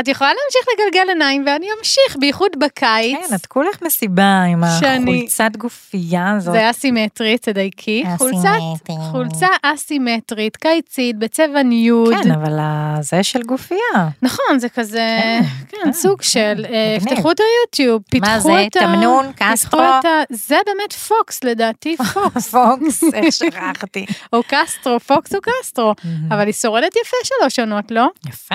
את יכולה להמשיך לגלגל עיניים ואני אמשיך, בייחוד בקיץ. כן, את כולך מסיבה עם שאני- החולצת גופייה הזאת. זה אסימטרי, תדייקי. חולצת, אסימטרי. חולצה אסימטרית, קיצית, בצבע ניוד. כן, אבל זה של גופייה. נכון, זה כזה, כן, כן, סוג של, אה. תפתחו את היוטיוב, פיתחו מה את זה, ה... תמנון, פיתחו קסטרו? את ה... זה באמת פוקס, לדעתי, פוקס. פוקס, איך שכחתי. או קסטרו, פוקס או קסטרו. אבל היא שורדת יפה שלוש עונות, לא? יפה.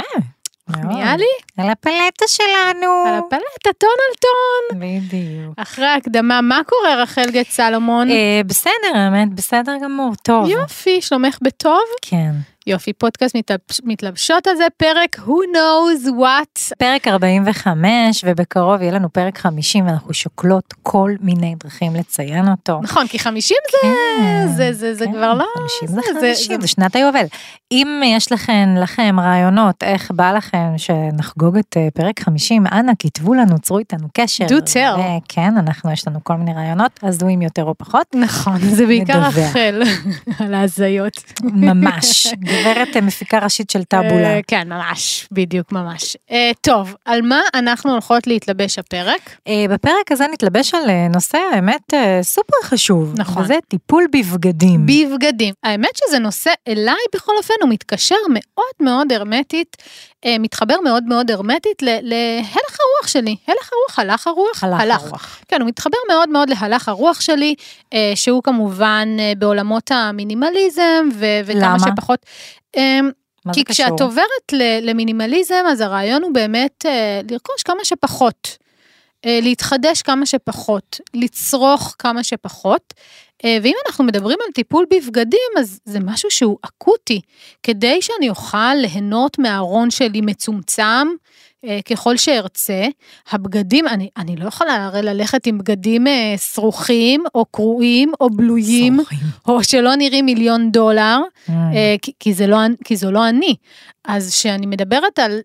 מחמיאה לי? על הפלטה שלנו. על הפלטה, טון על טון. בדיוק. אחרי ההקדמה, מה קורה, רחל גט סלומון? אה, בסדר, האמת, בסדר גמור, טוב. יופי, שלומך בטוב? כן. יופי, פודקאסט מתלבש- מתלבשות על זה, פרק Who knows what. פרק 45, ובקרוב יהיה לנו פרק 50, ואנחנו שוקלות כל מיני דרכים לציין אותו. נכון, כי 50 זה, כן, זה, זה, זה כן, כבר לא... 50 זה- זה זה- 50, זה- זה שנת היובל. אם יש לכם, לכם רעיונות איך בא לכם שנחגוג את אה, פרק 50, אנא כתבו לנו, צרו איתנו קשר. Do tell. כן, אנחנו, יש לנו כל מיני רעיונות, הזויים יותר או פחות. נכון, זה בעיקר. רחל, על ההזיות. ממש. גברת אה, מפיקה ראשית של טאבולה. אה, כן, ממש, בדיוק, ממש. אה, טוב, על מה אנחנו הולכות להתלבש הפרק? אה, בפרק הזה נתלבש על אה, נושא האמת אה, סופר חשוב. נכון. וזה טיפול בבגדים. בבגדים. האמת שזה נושא אליי בכל אופן, הוא מתקשר מאוד מאוד הרמטית, אה, מתחבר מאוד מאוד הרמטית להלך הרוח שלי. הלך הרוח, הלך הרוח, הלך הרוח. כן, הוא מתחבר מאוד מאוד להלך הרוח שלי, אה, שהוא כמובן אה, בעולמות המינימליזם, ו- וכמה למה? שפחות. כי? כשאת עוברת ל- למינימליזם, אז הרעיון הוא באמת לרכוש כמה שפחות, להתחדש כמה שפחות, לצרוך כמה שפחות. אה, ואם אנחנו מדברים על טיפול בבגדים, אז זה משהו שהוא אקוטי. כדי שאני אוכל ליהנות מהארון שלי מצומצם, ככל שארצה, הבגדים, אני, אני לא יכולה הרי ללכת עם בגדים אה, שרוכים, או קרועים, או בלויים, סוררים. או שלא נראים מיליון דולר. Mm. אה, כי, כי, זה לא, כי זו לא אני. אז כשאני מדברת על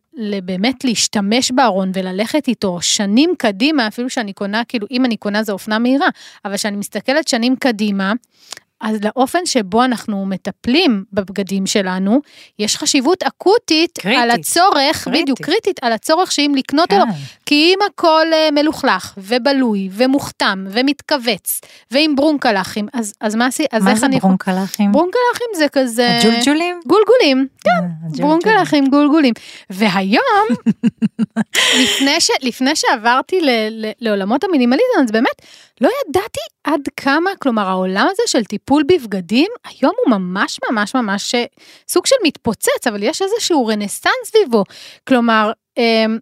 באמת להשתמש בארון וללכת איתו שנים קדימה, אפילו שאני קונה, כאילו אם אני קונה זה אופנה מהירה, אבל כשאני מסתכלת שנים קדימה, אז לאופן שבו אנחנו מטפלים בבגדים שלנו, יש חשיבות אקוטית קריטית. על הצורך, קריטית. בדיוק, קריטית, על הצורך שאם לקנות או לא. כן. כי אם הכל אה, מלוכלך ובלוי ומוכתם ומתכווץ ועם ברונקלחים, אז, אז מה אז מה איך זה אני. ברונקלחים? ברונקלחים זה כזה... הג'ולג'ולים? גולגולים, אה, הג'ולג'ולים. ברונקלחים גולגולים. והיום, לפני, ש, לפני שעברתי ל, ל, לעולמות המינימליזם, אז באמת לא ידעתי עד כמה, כלומר העולם הזה של טיפול בבגדים, היום הוא ממש ממש ממש אה, סוג של מתפוצץ, אבל יש איזשהו רנסאנס סביבו. כלומר, אמ,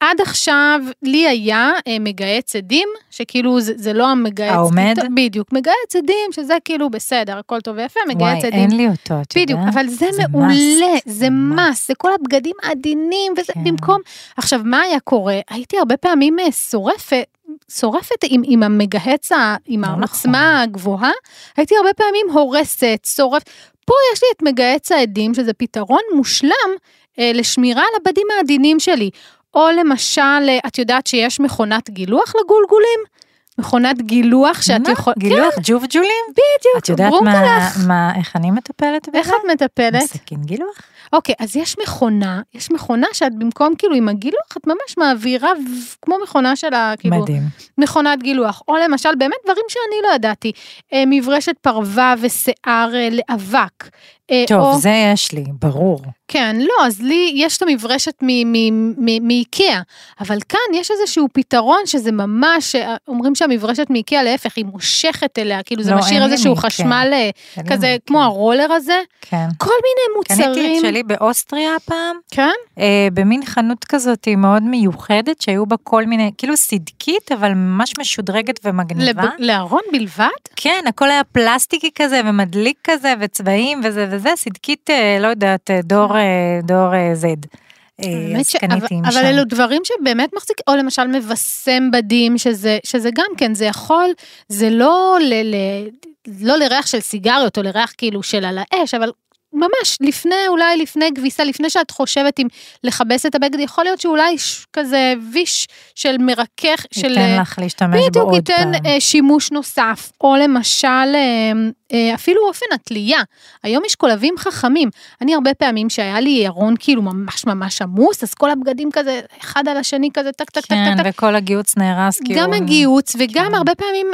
עד עכשיו לי היה אה, מגהץ עדים, שכאילו זה, זה לא המגהץ... העומד? בדיוק, מגהץ עדים, שזה כאילו בסדר, הכל טוב ויפה, מגהץ וואי, עדים. אין לי אותו, את יודעת? בדיוק, אבל זה, זה מעולה, must, זה מס, זה כל הבגדים העדינים, וזה כן. במקום... עכשיו, מה היה קורה? הייתי הרבה פעמים אה, שורפת, שורפת עם, עם המגהץ, עם לא העוצמה הגבוהה, הייתי הרבה פעמים הורסת, שורפת. פה יש לי את מגהץ העדים, שזה פתרון מושלם אה, לשמירה על הבדים העדינים שלי. או למשל, אה, את יודעת שיש מכונת גילוח לגולגולים? מכונת גילוח שאת? יכולה... גילוח ג'ובג'ולים? בדיוק, את יודעת. מה, מה, איך אני מטפלת בזה? איך את מטפלת? סכין גילוח? אוקיי, אז יש מכונה, יש מכונה שאת במקום כאילו עם הגילוח, את ממש מעבירה כמו מכונה של ה... כאילו, מדהים. מכונת גילוח. או למשל, באמת דברים שאני לא ידעתי, אה, מברשת פרווה ושיער אה, לאבק. אה, טוב, או, זה יש לי, ברור. כן, לא, אז לי יש את המברשת מאיקאה, אבל כאן יש איזשהו פתרון שזה ממש, אה, אומרים שהמברשת מאיקאה להפך, היא מושכת אליה, כאילו זה לא, משאיר אין לי איזשהו מאיקאה. חשמל אה, אין כזה, מאיקאה. כמו הרולר הזה, כן. כל מיני קניתי מוצרים. את שלי באוסטריה הפעם, כן? אה, במין חנות כזאת מאוד מיוחדת, שהיו בה כל מיני, כאילו סדקית, אבל ממש משודרגת ומגניבה. לב- לארון בלבד? כן, הכל היה פלסטיקי כזה ומדליק כזה וצבעים וזה וזה, סדקית, אה, לא יודעת, אה, דור, אה, דור Z. ש- אבל, משם. אבל אלו דברים שבאמת מחזיק, או למשל מבשם בדים, שזה, שזה גם כן, זה יכול, זה לא ל, ל, לא לריח של סיגריות או לריח כאילו של על האש, אבל ממש לפני, אולי לפני כביסה, לפני שאת חושבת אם לכבס את הבגד, יכול להיות שאולי ש- כזה ויש של מרכך, של... ייתן לך להשתמש בו עוד ייתן פעם. אה, שימוש נוסף, או למשל, אה, אה, אפילו אופן התלייה. היום יש קולבים חכמים. אני הרבה פעמים שהיה לי ארון כאילו ממש ממש עמוס, אז כל הבגדים כזה, אחד על השני כזה, טק טק טק כן, טק טק. וכל הגיהוץ נהרס, כאילו... גם הגיהוץ וגם כן. הרבה פעמים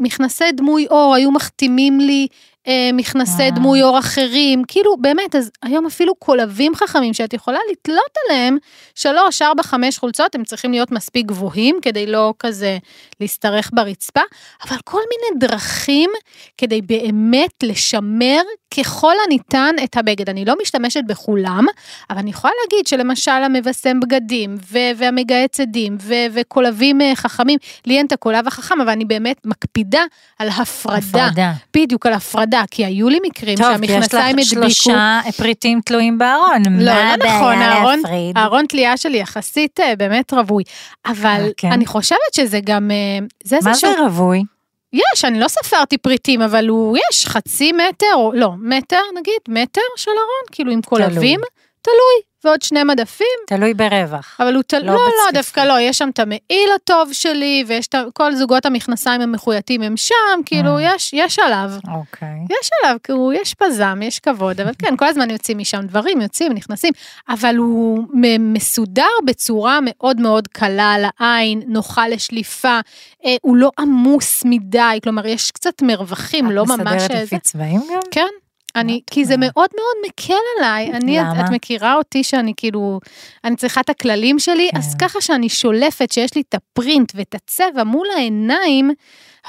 מכנסי דמוי עור היו מחתימים לי אה, מכנסי. דמוי עור אחרים, כאילו באמת, אז היום אפילו קולבים חכמים שאת יכולה לתלות עליהם שלוש, ארבע, חמש חולצות, הם צריכים להיות מספיק גבוהים כדי לא כזה להשתרך ברצפה, אבל כל מיני דרכים כדי באמת לשמר ככל הניתן את הבגד. אני לא משתמשת בכולם, אבל אני יכולה להגיד שלמשל המבשם בגדים ו- והמגהץ עדים ו- וקולבים אה, חכמים, לי אין את הקולב החכם, אבל אני באמת מקפידה על הפרדה. הפרדה. בדיוק, על הפרדה, כי היו לי מקרים טוב, כי יש שהמכנסיים לך הדביקו. שלושה פריטים תלויים בארון. לא, מה לא נכון, הארון? הארון תלייה שלי יחסית אה, באמת רווי, אבל אה, כן? אני חושבת שזה גם, זה מה זה רווי? יש, אני לא ספרתי פריטים, אבל הוא, יש חצי מטר, או לא, מטר נגיד, מטר של ארון, כאילו עם קולבים, תלוי, ועוד שני מדפים, תלוי ברווח. אבל הוא תלוי, לא לא, לא. דווקא לא, יש שם את המעיל הטוב שלי, ויש את כל זוגות המכנסיים המחויטים הם שם, כאילו, Mm. יש, יש עליו. אוקיי. יש עליו, הוא, יש פזם, יש כבוד, אבל כן, כל הזמן יוצאים משם דברים, יוצאים, נכנסים, אבל הוא מסודר בצורה מאוד מאוד קלה על העין, נוחה לשליפה, אה, הוא לא עמוס מדי, כלומר, יש קצת מרווחים, לא ממש... את מסדרת לפי צבעים גם? כן. אני, כי את זה אומרת? מאוד מאוד מקל עליי, אני, את, למה? את מכירה אותי שאני כאילו, אני צריכה את הכללים שלי, כן. אז ככה שאני שולפת שיש לי את הפרינט ואת הצבע מול העיניים,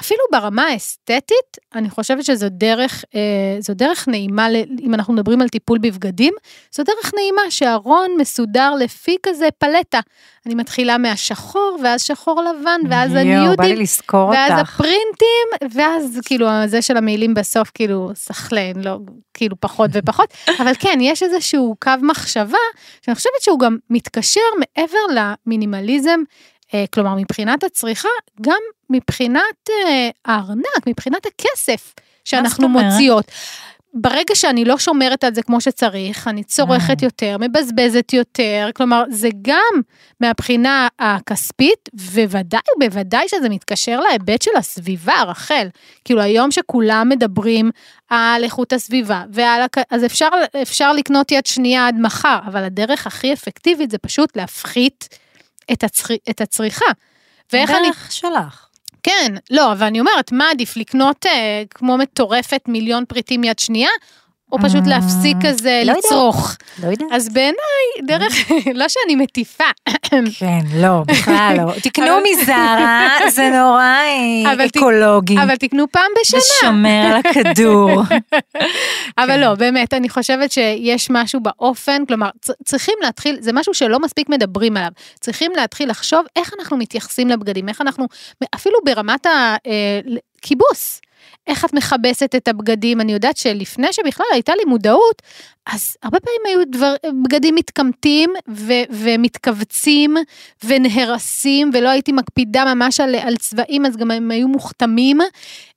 אפילו ברמה האסתטית, אני חושבת שזו דרך, אה, זו דרך נעימה, אם אנחנו מדברים על טיפול בבגדים, זו דרך נעימה שהארון מסודר לפי כזה פלטה. אני מתחילה מהשחור, ואז שחור לבן, ואז לי הניודים, ואז אותך. הפרינטים, ואז כאילו זה של המילים בסוף כאילו סחלן, לא, כאילו פחות ופחות, אבל כן, יש איזשהו קו מחשבה, שאני חושבת שהוא גם מתקשר מעבר למינימליזם, כלומר מבחינת הצריכה, גם מבחינת אה, הארנק, מבחינת הכסף שאנחנו? מוציאות. ברגע שאני לא שומרת על זה כמו שצריך, אני צורכת אה. יותר, מבזבזת יותר, כלומר, זה גם מהבחינה הכספית, וודאי ובוודאי שזה מתקשר להיבט של הסביבה, רחל. כאילו, היום שכולם מדברים על איכות הסביבה, ועל. אז אפשר, אפשר לקנות יד שנייה עד מחר, אבל הדרך הכי אפקטיבית זה פשוט להפחית את, הצר... את הצריכה. ואיך אני... דרך שלך. כן, לא, אבל אני אומרת, מה עדיף, לקנות אה, כמו מטורפת מיליון פריטים יד שנייה, או פשוט אה, להפסיק כזה לא. לצרוך? לא יודעת. אז בעיניי, דרך, לא שאני מטיפה, כן, לא, בכלל לא. תקנו מזרה, זה נורא אה, אקולוגי. אבל תקנו פעם בשנה. ושומר על הכדור. אבל כן. לא, באמת, אני חושבת שיש משהו באופן, כלומר, צריכים להתחיל, זה משהו שלא מספיק מדברים עליו. צריכים להתחיל לחשוב איך אנחנו מתייחסים לבגדים, איך אנחנו, אפילו ברמת הכיבוס. איך את מכבסת את הבגדים, אני יודעת שלפני שבכלל הייתה לי מודעות, אז הרבה פעמים היו דבר, בגדים מתקמטים ו, ומתכווצים ונהרסים, ולא הייתי מקפידה ממש על, על צבעים, אז גם הם היו מוכתמים.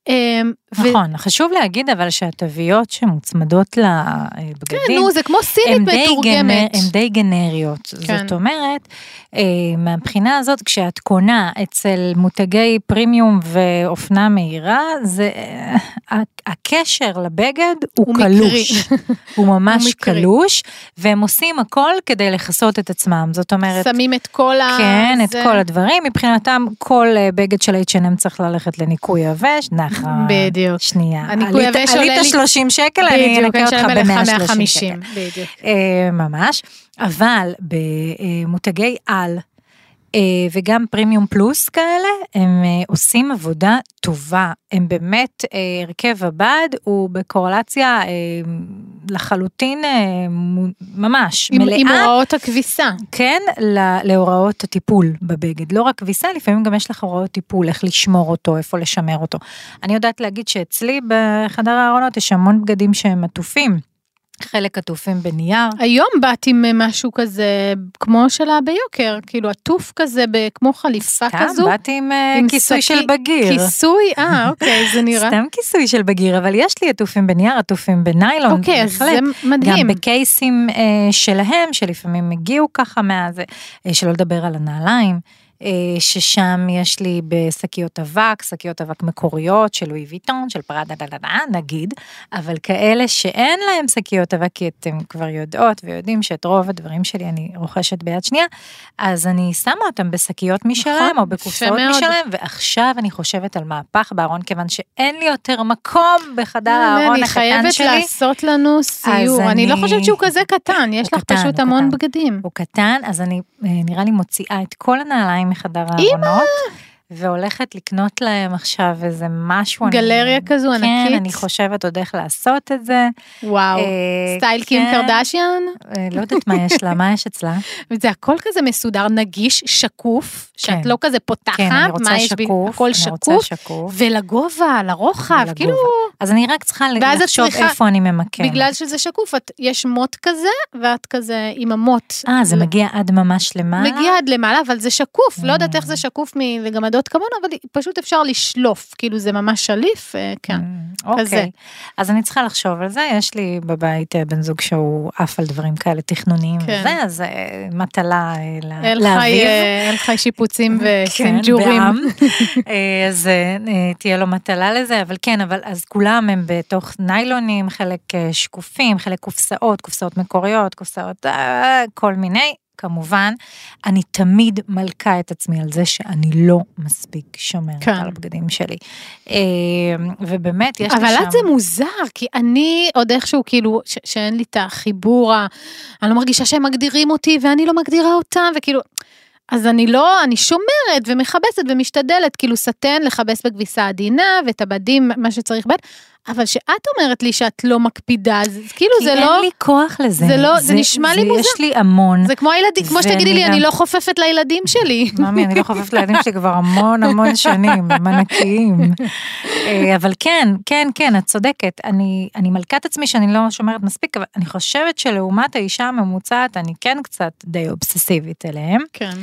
אמ, ו- נכון, חשוב להגיד אבל שהתוויות שמוצמדות לבגדים, כן, נו, זה כמו סינית מתורגמת. הן די גנריות. כן. זאת אומרת, אה, מהבחינה הזאת, כשאת קונה אצל מותגי פרימיום ואופנה מהירה, זה, אה, ה- הקשר לבגד הוא, הוא קלוש. הוא ממש הוא. קלוש, והם עושים הכל כדי לכסות את עצמם. זאת אומרת, שמים את כל ה... כן, את זה- כל הדברים. מבחינתם, כל אה, בגד של H&M צריך ללכת לניקוי יבש, נכון. בדיוק. שנייה. הניקוי עלית- יבש עולה עלית לי- 30 שקל, אני אנקה אותך אני אשלם לך ב-130 150, שקל. בדיוק. אה, ממש, אבל במותגי על וגם פרימיום פלוס כאלה, הם אה, עושים עבודה טובה. הם באמת, אה, הרכב הבד הוא בקורלציה אה, לחלוטין אה, ממש עם, מלאה. עם הוראות הכביסה. כן, ל- להוראות הטיפול בבגד. לא רק כביסה, לפעמים גם יש לך הוראות טיפול, איך לשמור אותו, איפה לשמר אותו. אני יודעת להגיד שאצלי בחדר הארונות יש המון בגדים שהם עטופים. חלק עטופים בנייר. היום באת עם אה, משהו כזה, כמו שלה ביוקר, כאילו עטוף כזה, כמו חליפה סתם, כזו. באתי עם, אה, עם כיסוי שקי- של בגיר. כיסוי? אה, אוקיי, זה נראה. סתם כיסוי של בגיר, אבל יש לי עטופים בנייר, עטופים בניילון, אוקיי, אז. זה מדהים. גם בקייסים אה, שלהם, שלפעמים הגיעו ככה מהזה, אה, שלא לדבר על הנעליים. אה, ששם יש לי בשקיות אבק, שקיות אבק מקוריות של לואי ויטון, של פראדה דה דה דה, נגיד, אבל כאלה שאין להם שקיות אבק, כי אתם כבר יודעות ויודעים שאת רוב הדברים שלי אני רוכשת ביד שנייה, אז אני שמה אותם בשקיות משלהם, נכון, או בקופסאות. משלהם, ועכשיו אני חושבת על מהפך בארון, כיוון שאין לי יותר מקום בחדר הארון אני הקטן חייבת שלי. לעשות לנו סיור. אני לא אני- חושבת שהוא כזה קטן, יש לך קטן, פשוט המון קטן. בגדים. הוא קטן, אז אני אה, נראה לי מוציאה את כל הנעליים מחדר הארונות, והולכת לקנות להם עכשיו איזה משהו. אני- גלריה כזו כן, ענקית. אני חושבת עוד איך לעשות את זה. וואו. אה, סטייל קים כן. קרדשיאן? אה, לא יודעת מה יש לה, מה יש אצלה? וזה הכל כזה מסודר, נגיש, שקוף, שאת כן. לא כזה פותחת, כן, אני רוצה מה יש בי, שקוף, הכל אני שקוף, שקוף. ולגובה, לרוחב, ולגובה. כאילו, אז אני רק צריכה לחשוב צריכה- איפה אני ממקמת. בגלל שזה שקוף, את, יש מוט כזה, ואת כזה עם המוט. אה, זה ל- מגיע עד ממש למעלה? מגיע עד למעלה, אבל זה שקוף, לא יודעת Mm. איך זה שקוף מגמדות כמונו, אבל פשוט אפשר לשלוף, כאילו זה ממש שליף, אה, כן. אוקיי. כזה. אז אני צריכה לחשוב על זה, יש לי בבית אה, בן זוג שהוא עף על דברים כאלה תכנוניים כן. וזה, אז אה, מטלה אה, ל- אין חי, לאביב. אין חי שיפוצים כן, וסינג'ורים. אז תהיה לו מטלה לזה, אבל כן, אבל אז כולם הם בתוך ניילונים, חלק שקופים, חלק קופסאות, קופסאות מקוריות, קופסאות, כל מיני. כמובן, אני תמיד מלכה את עצמי על זה שאני לא מספיק שומרת כן. על הבגדים שלי. אה, ובאמת, יש לי שם... אבל את זה מוזר, כי אני עוד איכשהו כאילו, ש- שאין לי את החיבור, ה- אני לא מרגישה שהם מגדירים אותי ואני לא מגדירה אותם, וכאילו, אז אני לא, אני שומרת ומכבסת ומשתדלת, כאילו סטן לכבס בכביסה עדינה ואת הבדים, מה שצריך בין, אבל שאת אומרת לי שאת לא מקפידה, אז כאילו כי זה אין לא, לי כוח לזה. זה לא- זה נשמע לי מוזר. יש לי המון. זה כמו הילדים, כמו שתגידי לי, גם- אני לא חופפת לילדים שלי. ממי, אני לא חופפת לילדים שלי כבר המון המון שנים, הם ענקיים. אה, אבל כן, כן, כן, את צודקת. אני, אני מלכת עצמי שאני לא שומרת מספיק, אבל אני חושבת שלעומת האישה הממוצעת, אני כן קצת די אובססיבית אליהם. כן.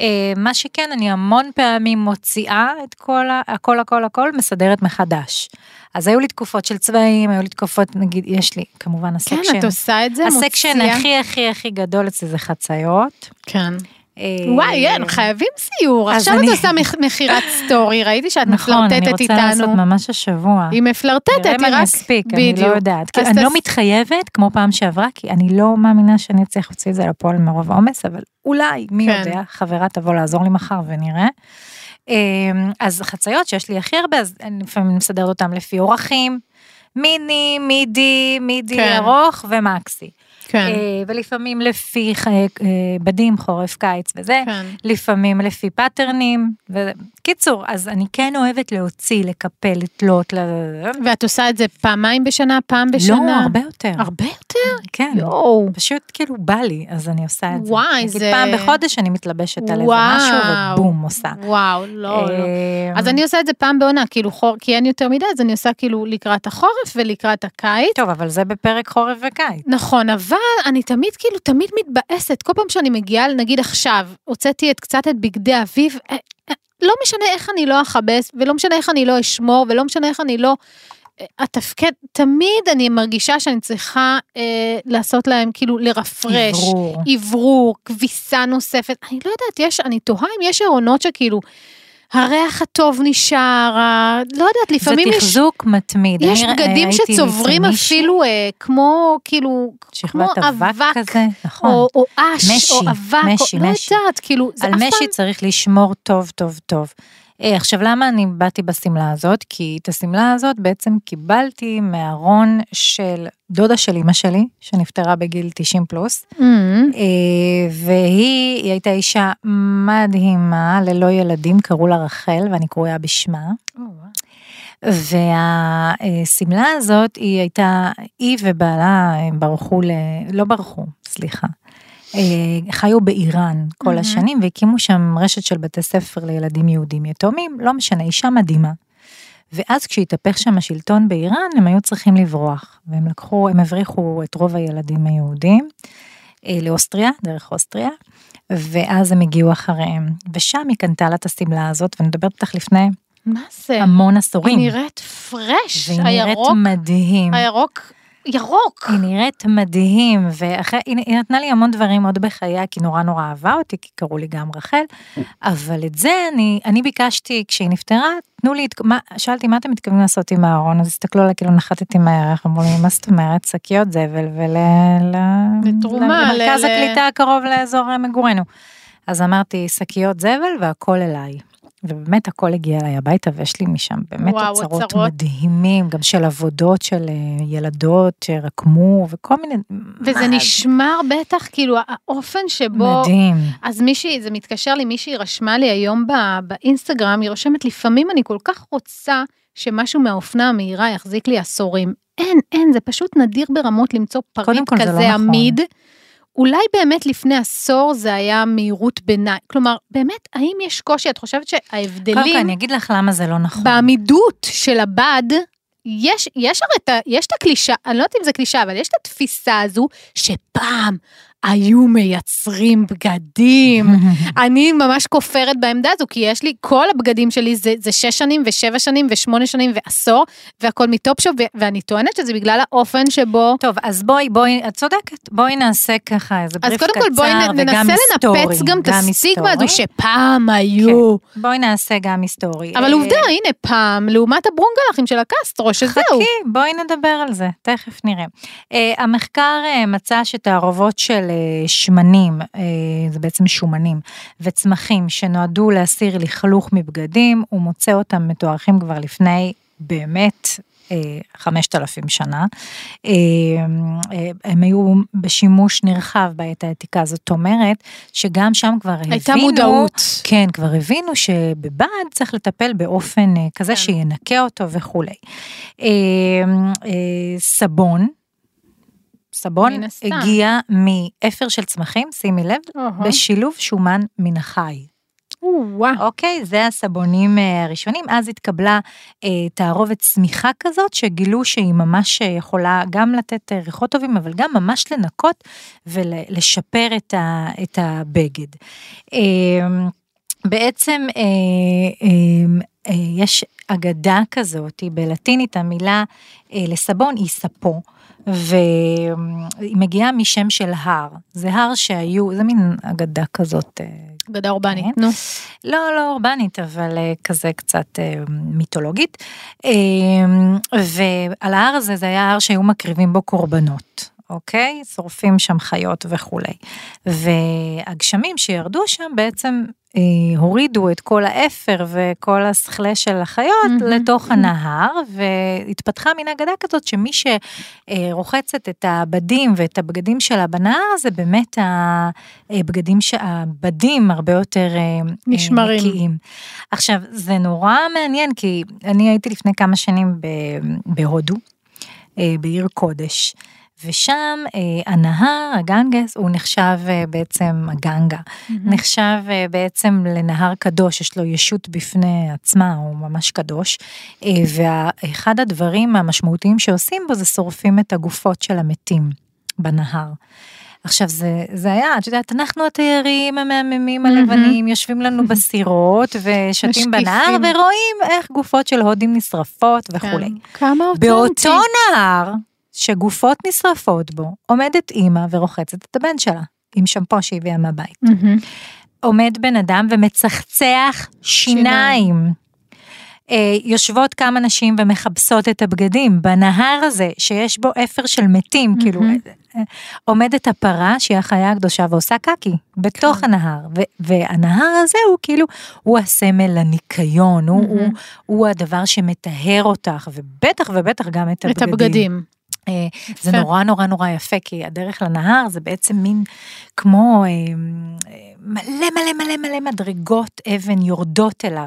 אה, מה שכן, אני המון פעמים מוציאה את כל, ה- הכל, הכל, הכל, מסדרת מחדש. אז היו לי תקופות של צבעים, היו לי תקופות, נגיד, יש לי כמובן כן, הסקשן. את עושה את זה, הסקשן מוציאה. הכי הכי הכי גדול אצלי זה חצאיות. כן. אה, וואי, אין, חייבים סיור. עכשיו אני- את עושה מכ- מכירת סטורי, ראיתי שאת נכון, אני מפלרטטת רוצה לעשות איתנו. ממש השבוע. היא מפלרטטת, נראה אם היא אני רק... אספיק, אני לא. יודעת. כי אני לא תס- מתחייבת, כמו פעם שעברה, כי אני לא מאמינה שאני אצליח להוציא את זה לפועל מרוב העומס, אבל אולי, מי כן. יודע, חברה תבוא לעזור לי מחר ונראה. אמ, אז חציות שיש לי הכי הרבה, אז אני לפעמים מסדרת אותם לפי אורחים, מיני, מידי, מידי כן. ארוך ומקסי. כן, אה, ולפעמים לפי אה, בדים, חורף, קיץ וזה. כן. לפעמים לפי פאטרנים, וקיצור, אז אני כן אוהבת להוציא, לקפל, לתלות, ל... ואת עושה את זה פעמיים בשנה, פעם בשנה? לא, הרבה יותר. הרבה יותר? כן. יואו. פשוט כאילו בא לי, אז אני עושה את זה. וואי, זה- פעם בחודש אני מתלבשת על איזה וואו. משהו, ובום, עושה. וואו, לא, לא. אה, אז אני עושה את זה פעם בעונה, כאילו חור, כי אין יותר מדי, אז אני עושה כאילו לקראת החורף ולקראת הקיץ. טוב, אבל זה בפרק חורף וקיץ. נכון, אבל אני תמיד כאילו, תמיד מתבאסת, כל פעם שאני מגיעה, נגיד עכשיו, הוצאתי את קצת את בגדי אביב, אה, אה, לא משנה איך אני לא אכבס, ולא משנה איך אני לא אשמור, ולא משנה איך אני לא אה, אתפקד, תמיד אני מרגישה שאני צריכה אה, לעשות להם, כאילו, לרפרש. אוורור. אוורור, כביסה נוספת, אני לא יודעת, יש, אני תוהה אם יש ארונות שכאילו, הריח הטוב נשאר, ה- לא יודעת, זה לפעמים יש... תחזוק מתמיד. יש אני, אה, בגדים שצוברים אפילו אה, כמו, כאילו, כמו שכבת אבק כזה, נכון. או, או אש, משי, או אבק, משי, או, לא משי. יודעת, כאילו, זה על אף משי פעם, צריך לשמור טוב טוב טוב. אה, עכשיו למה אני באתי בשמלה הזאת? כי את השמלה הזאת בעצם קיבלתי מהארון של דודה של אמא שלי, שנפטרה בגיל 90 פלוס, Mm, אה, והיא היא הייתה אישה מדהימה, ללא ילדים, קראו לה רחל, ואני קרויה בשמה. והשמלה הזאת, היא הייתה, היא ובעלה הם ברחו, ל... לא ברחו, סליחה. אה, חיו באיראן כל. השנים והקימו שם רשת של בתי ספר לילדים יהודים יתומים, לא משנה, אישה מדהימה. ואז כשהתהפך שם השלטון באיראן, הם היו צריכים לברוח, והם לקחו, הם הבריחו את רוב הילדים היהודים אה, לאוסטריה, דרך אוסטריה, ואז הם הגיעו אחריהם, ושם היא קנתה לה את השמלה הזאת, ואני מדברת איתך לפני מה זה? המון עשורים. היא נראית פרש, והיא נראית הירוק, מדהים. הירוק, ירוק. היא נראית מדהים, ואחרי, היא, היא נתנה לי המון דברים עוד בחייה, כי נורא נורא אהבה אותי, כי קראו לי גם רחל, אבל את זה אני, אני ביקשתי, כשהיא נפטרה, תנו לי, מה, שאלתי, מה אתם מתכוונים לעשות עם הארון? אז הסתכלו עליי, כאילו נחתתי מהירח, אמרו לי, מה זאת אומרת, שקיות זבל ול... ל, לתרומה, למרכז ל- ל- הקליטה הקרוב לאזור מגורנו. אז אמרתי, שקיות זבל והכל אליי. ובאמת הכל הגיע אליי הביתה ויש לי משם באמת וואו, אוצרות אוצרות. מדהימים, גם של עבודות של אה, ילדות שרקמו וכל מיני... וזה מה- נשמר בטח, כאילו, האופן שבו... מדהים. אז מישהי, זה מתקשר לי, מישהי רשמה לי היום ב- באינסטגרם, היא רושמת, לפעמים אני כל כך רוצה שמשהו מהאופנה המהירה יחזיק לי עשורים. אין, אין, זה פשוט נדיר ברמות למצוא פריט קודם כל, זה לא כזה נכון. אולי באמת לפני עשור זה היה מהירות ביניים. כלומר, באמת, האם יש קושי? את חושבת קודם כל, שההבדלים אני אגיד לך למה זה לא נכון. בעמידות של הבד, יש, יש הרי את ה... יש את הקלישה, אני לא יודעת אם זה קלישה, אבל יש את התפיסה הזו שפעם היו מייצרים בגדים. אני ממש כופרת בעמדה הזו, כי יש לי, כל הבגדים שלי זה, זה שש שנים ושבע שנים ושמונה שנים ועשור, והכל מטופשופ, ואני טוענת שזה בגלל האופן שבו... טוב, אז בואי, בואי, את צודקת, בואי נעשה ככה איזה אז בריף קודם קצר כל בואי נ- וגם ננסה היסטורי. לנפץ גם את הסטיגמה הזו היסטורי. שפעם היו. כן, בואי נעשה גם היסטורי. אבל אה, עובדה, הנה פעם, לעומת הברונגלחים של הקסטרו, שזהו. חכי, בואי נדבר על זה, תכף נראה. Uh, המחקר uh, מצא שתערובות של שמנים, uh, זה בעצם שומנים, וצמחים שנועדו להסיר לכלוך מבגדים, הוא מוצא אותם מתוארכים כבר לפני באמת אה, חמשת אלפים שנה. אה, אה, הם היו בשימוש נרחב בעת העתיקה, זאת אומרת שגם שם כבר הבינו, הייתה מודעות. כן, כבר הבינו שבבד צריך לטפל באופן אה, כזה כן. שינקה אותו וכולי. אה, אה, סבון, סבון. הגיע מאפר של צמחים, שימי לב, אהה. בשילוב שומן מן החי. אוקיי, זה הסבונים אה, הראשונים. אז התקבלה אה, תערובת צמיחה כזאת, שגילו שהיא ממש אה, יכולה גם לתת אה, ריחות טובים, אבל גם ממש לנקות ולשפר את, ה, את הבגד. אה, בעצם אה, אה, אה, יש אגדה כזאת, בלטינית, המילה אה, לסבון היא ספו. והיא מגיעה משם של הר, זה הר שהיו, זה מין אגדה כזאת אה, אגדה אורבנית, כן. נו. לא, לא אורבנית, אבל אה, כזה קצת אה, מיתולוגית. ועל ההר הזה, זה היה הר שהיו מקריבים בו קורבנות, אוקיי? שורפים שם חיות וכולי. והגשמים שירדו שם בעצם אה, הורידו את כל האפר וכל השכלה של החיות מהמם. לתוך הנהר, והתפתחה מין אגדה כזאת שמי שרוחצת את הבדים ואת הבגדים שלה בנהר, זה באמת הבגדים, ש- הבדים הרבה יותר אה, נשמרים. נקיים. עכשיו, זה נורא מעניין, כי אני הייתי לפני כמה שנים בהודו, אה, בעיר קודש. ושם אה, הנהר, הגנגס, הוא נחשב אה, בעצם, הגנגה, נחשב אה, בעצם לנהר קדוש, יש לו ישות בפני עצמה, הוא ממש קדוש. אה, ואחד הדברים המשמעותיים שעושים בו זה שורפים את הגופות של המתים בנהר. עכשיו זה, זה היה, את יודעת, אנחנו התיירים המהממים הלבנים, יושבים לנו בסירות ושתים. בנהר ורואים איך גופות של הודים נשרפות וכולי. כן. כמה באותו אותנטי. נהר שגופות נשרפות בו, עומדת אימא ורוחצת את הבן שלה, עם שמפו שהביאה מהבית. מהמם. עומד בן אדם ומצחצח שיניים. אה, יושבות כמה נשים ומכבסות את הבגדים בנהר הזה שיש בו אפר של מתים, כאילו מהמם. אה, אה, עומדת הפרה שהיא החיה הקדושה ועושה קקי בתוך כן. הנהר, ו- והנהר הזה הוא כאילו, הוא הסמל לניקיון, הוא, הוא, מהמם. הוא הדבר שמטהר אותך, ובטח ובטח גם את את הבגדים. אה, זה. נורא נורא נורא יפה, כי הדרך לנהר זה בעצם מין כמו אה, מלא מלא מלא מלא מדרגות אבן יורדות אליו.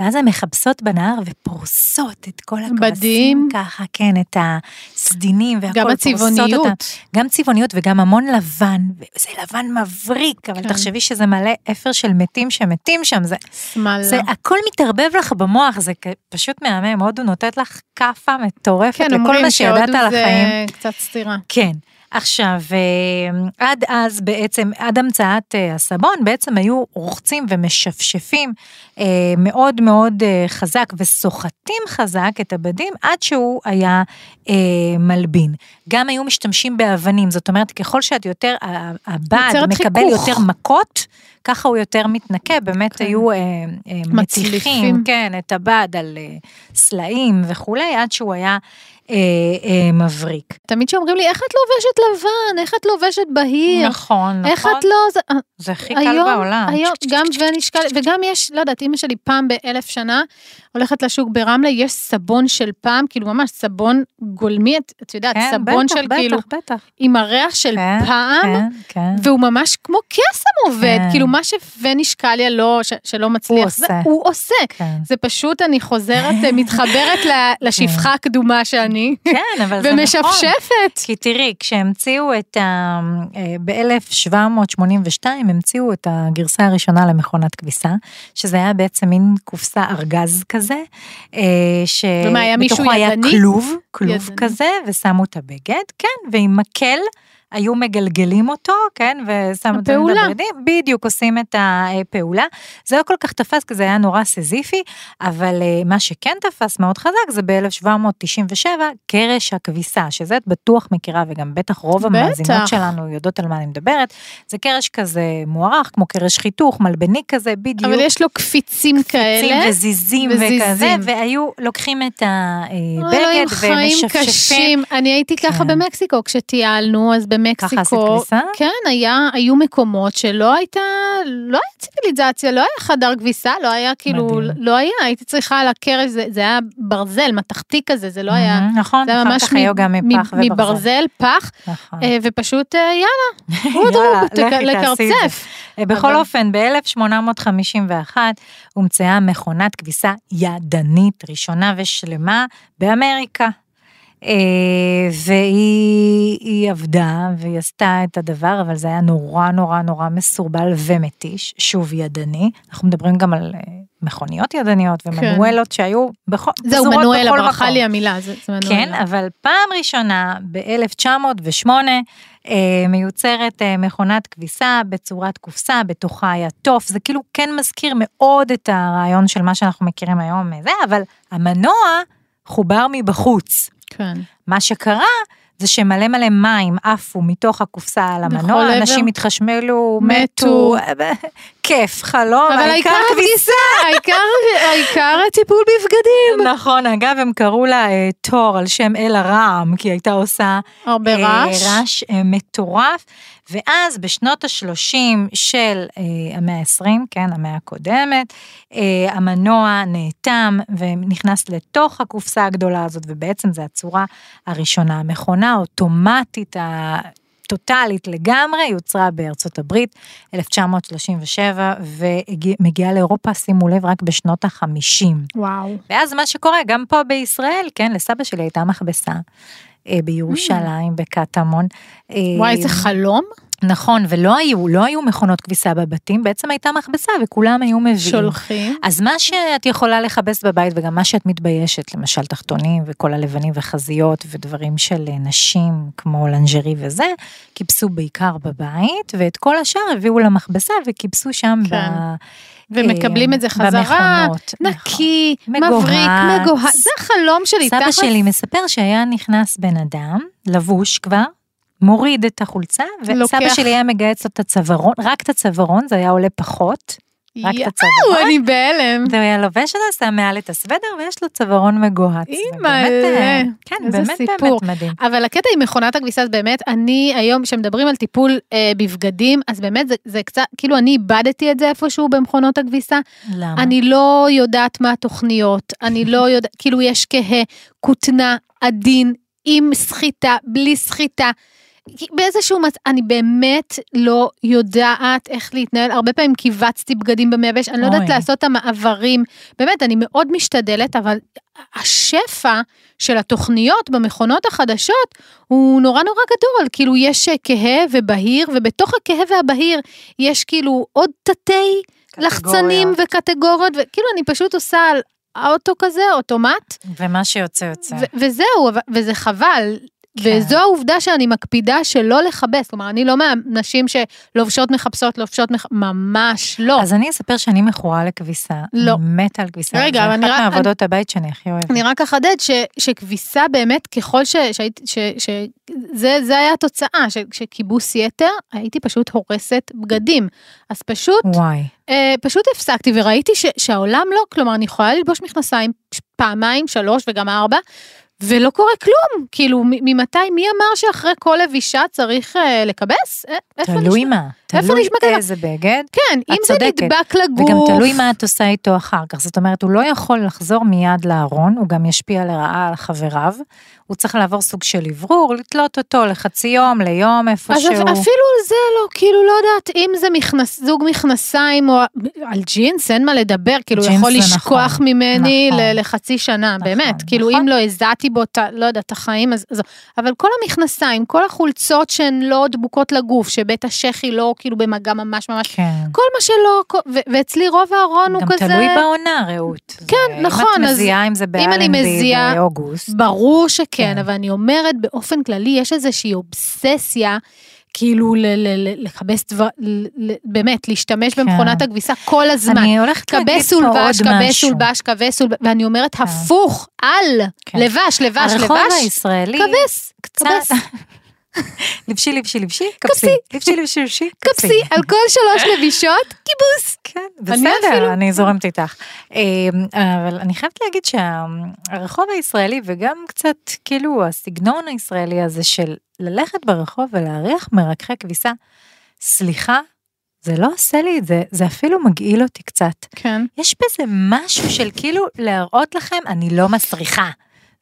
ואז הן מכבסות בנהר ופורסות את כל הכבשים מדהים. ככה, כן, את הסדינים והכל. גם הצבעוניות. אותם. גם צבעוניות וגם המון לבן, וזה לבן מבריק, אבל כן. תחשבי שזה מלא אפר של מתים שמתים שם, זה, שמאלה. זה הכל מתערבב לך במוח, זה פשוט מהמם, הודו נותנת לך כאפה מטורפת כן, לכל אומרים מה שידעת שהודו על החיים. זה קצת סתירה. כן. עכשיו, אה, עד אז בעצם, עד המצאת אה, הסבון, בעצם היו רוחצים ומשפשפים אה, מאוד מאוד חזק וסוחטים חזק את הבדים עד שהוא היה מלבין. גם היו משתמשים באבנים, זאת אומרת, ככל שאת יותר, הבד מקבל חיכוך. יותר מכות, ככה הוא יותר מתנקה, באמת כן. היו אה, אה. מטיחים, כן, את הבד על אה, סלעים וכולי, עד שהוא היה אה, אה, מבריק. תמיד שאומרים לי, איך את לובשת לבן? איך את לובשת בהיר? נכון, נכון. איך את לא... זה- זה הכי קל היום, בעולם. היום, גם ונשקל, וגם יש, לא יודעת, אימא שלי פעם באלף שנה הולכת לשוק ברמלה, יש סבון של פעם, כאילו ממש סבון גולמי, את, את יודעת, כן, סבון בטח, של בטח, כאילו, בטח. עם הריח של כן, פעם, כן, כן. והוא ממש כמו קסם עובד, כן. כאילו מה שפנישקליה לא, ש, שלא מצליח, זה, עושה. הוא עושה. כן. זה פשוט, אני חוזרת, אה, מתחברת לשפחה הקדומה שאני, כן, אבל זה נכון. ומשפשפת. כי תראי, כשהמציאו את ה... ב-1782 המציאו את הגרסה הראשונה למכונת כביסה, שזה היה בעצם מין קופסה ארגז כזה, אה, ומה, היה שבתוכו היה? כלוב, כלוב ידני. כזה, ושמו את הבגד, כן, ועם מקל. היו מגלגלים אותו, כן, ושמו את הפעולה. הבגדים, בדיוק עושים את הפעולה. זה לא כל כך תפס, כי זה היה נורא סזיפי, אבל אה, מה שכן תפס מאוד חזק זה ב-1797, קרש הכביסה, שזה את בטוח מכירה, וגם בטח רוב בטח. המאזינות שלנו יודעות על מה אני מדברת. זה קרש כזה מוערך, כמו קרש חיתוך, מלבני כזה, בדיוק. אבל יש לו קפיצים כאלה. קפיצים וזיזים. וכזה, והיו לוקחים את הבגד חיים ומשפשפים. קשים. אני הייתי ככה כן. במקסיקו כשטיילנו, אז במקסיקו, ככה עשית כביסה? כן, היה, היו מקומות שלא הייתה, לא היה ציוויליזציה, לא היה חדר כביסה, לא היה כאילו, מדהים. לא היה, הייתי צריכה על הקרש, זה, זה היה ברזל, מתכתי כזה, זה לא היה, נכון, זה היה ממש מ- מפח מ-. מברזל, פח, נכון. אה, ופשוט אה, יאללה, זה. לקרצף. בכל אבל- אופן, ב-1851 הומצאה מכונת כביסה ידנית ראשונה ושלמה באמריקה. אה, והיא היא עבדה והיא עשתה את הדבר, אבל זה היה נורא נורא נורא מסורבל ומתיש, שוב ידני. אנחנו מדברים גם על אה, מכוניות ידניות ומנואלות שהיו בכל, זהו, מנואלה, ברכה. לי המילה, זה זה מנואלה. כן, אבל פעם ראשונה ב-1908 אה, מיוצרת מכונת כביסה בצורת קופסה, בתוכה היה תוף, זה כאילו כן מזכיר מאוד את הרעיון של מה שאנחנו מכירים היום, זה, אבל המנוע חובר מבחוץ. כן. מה שקרה זה שמלא מלא מים עפו מתוך הקופסה על המנוע. אנשים התחשמלו, מתו. כיף, חלום, אבל העיקר הכביסה, העיקר, העיקר טיפול בבגדים. נכון, אגב, הם קראו לה אה, תור על שם אל הרעם, כי היא הייתה עושה הרבה אה, רעש. רעש אה, מטורף, ואז בשנות ה-30 של אה, המאה ה-20, כן, המאה הקודמת, אה, המנוע נאטם ונכנס לתוך הקופסה הגדולה הזאת, ובעצם זו הצורה הראשונה. המכונה האוטומטית. טוטאלית לגמרי, יוצרה בארצות הברית, 1937, ומגיעה לאירופה, שימו לב, רק בשנות ה-50. וואו. ואז מה שקורה, גם פה בישראל, כן, לסבא שלי הייתה מכבסה. אה, בירושלים, בקטמון. אה, וואי, איזה חלום. נכון, ולא היו, לא היו מכונות כביסה בבתים, בעצם הייתה מכבסה וכולם היו מביאים. שולחים. אז מה שאת יכולה לכבס בבית וגם מה שאת מתביישת, למשל תחתונים וכל הלבנים וחזיות ודברים של אה, נשים כמו לנג'רי וזה, כיבסו בעיקר בבית, ואת כל השאר הביאו למכבסה וכיבסו שם כן. ב... ומקבלים את זה אה, חזרה, במכונות. נקי, נכון. מבריק. מגוהץ, זה החלום שלי, סבא תכלס. שלי מספר שהיה נכנס בן אדם, לבוש כבר, מוריד את החולצה, וסבא לוקח. שלי היה מגהץ לו את הצווארון, רק את הצווארון, זה היה עולה פחות, רק את יואו, הצווארון. אני בהלם. והוא היה לובש את זה, שם מעל את הסוודר, ויש לו צווארון מגוהץ. אימא'לה, ובאמת, אה, כן, איזה באמת סיפור. באמת מדהים. אבל הקטע עם מכונת הכביסה, באמת, אני היום, כשמדברים על טיפול אה, בבגדים, אז באמת זה, זה קצת, כאילו אני איבדתי את זה איפשהו במכונות הכביסה. למה? אני לא יודעת מה התוכניות, אני לא יודעת, כאילו יש כהה, כותנה, עדין, עם סחיטה, בלי סחיטה. באיזשהו מצב, אני באמת לא יודעת איך להתנהל, הרבה פעמים קיבצתי בגדים במייבש, אני לא יודעת. לעשות את המעברים, באמת, אני מאוד משתדלת, אבל השפע של התוכניות במכונות החדשות הוא נורא נורא גדול, כאילו יש כהה ובהיר, ובתוך הכהה והבהיר יש כאילו עוד תתי לחצנים וקטגוריות, וכאילו אני פשוט עושה על האוטו כזה, אוטומט, ומה שיוצא יוצא. ו- וזהו, וזה חבל. כן. וזו העובדה שאני מקפידה שלא לכבס, כלומר, אני לא מהנשים שלובשות מחפשות, לובשות מח... ממש לא. אז אני אספר שאני מכורה לכביסה. לא. אני מתה על כביסה. רגע, אבל אני רק- אחת מעבודות הבית שאני הכי אוהבת. אני רק אחדד ש, שכביסה באמת, ככל ש... שהייתי, ש, ש, זה, זה היה התוצאה, ש, שכיבוס יתר, הייתי פשוט הורסת בגדים. אז פשוט, וואי. אה, פשוט הפסקתי וראיתי ש, שהעולם לא, כלומר, אני יכולה ללבוש מכנסיים פעמיים, שלוש וגם ארבע, ולא קורה כלום. כאילו, ממתי, מי אמר שאחרי כל לבישה צריך אה, לכבס? אה, איפה תלוי נשמע? מה. איפה נשמע כזה? איזה בגד. כן, אם זה צודקת. נדבק לגוף. וגם תלוי מה את עושה איתו אחר כך. זאת אומרת, הוא לא יכול לחזור מיד לארון, הוא גם ישפיע לרעה על חבריו. הוא צריך לעבור סוג של אוורור, לתלות אותו לחצי יום, ליום, אז איפשהו. אפילו על זה לא, כאילו לא יודעת, אם זה מכנס, זוג מכנסיים או על ג'ינס, אין מה לדבר, כאילו הוא יכול לשכוח נכון, ממני נכון. לחצי שנה, נכון, באמת, כאילו נכון. אם לא הזעתי בו, ה- לא יודעת, את החיים, אז, אז... אבל כל המכנסיים, כל החולצות שהן לא דבוקות לגוף, שבית השחי לא כאילו במגע ממש ממש, כן. כל מה שלא, כל- ו- ואצלי רוב הארון הוא גם כזה... תלוי בעונה, רעות. כן, זה- נכון, אם את אז מזיעה זה אם אני באלנבי באוגוסט. ברור שכן, כן. אבל אני אומרת באופן כללי, יש איזושהי אובססיה, כאילו ל- ל- ל- לכבס דבר, ל- באמת, להשתמש כן. במכונת הכביסה כל הזמן. אני הולכת להגיד פה עוד ולבש, כבס משהו. ולבש, כבס ולבש, ואני אומרת הפוך, על, כן. לבש, לבש, לבש, כבס, קצת, כבס, לבשי לבשי לבשי. כבסי, לבשי לבשי לבשי, כבסי, על כל שלוש לבישות, כיבוס. כן, בסדר, אני זורמת איתך. אה, אבל אני חייבת להגיד שהרחוב הישראלי וגם קצת כאילו הסגנון הישראלי הזה של ללכת ברחוב ולהריח מרככי כביסה, סליחה, זה לא עושה לי את זה, זה אפילו מגעיל אותי קצת. כן. יש בזה משהו של כאילו להראות לכם, אני לא מסריחה.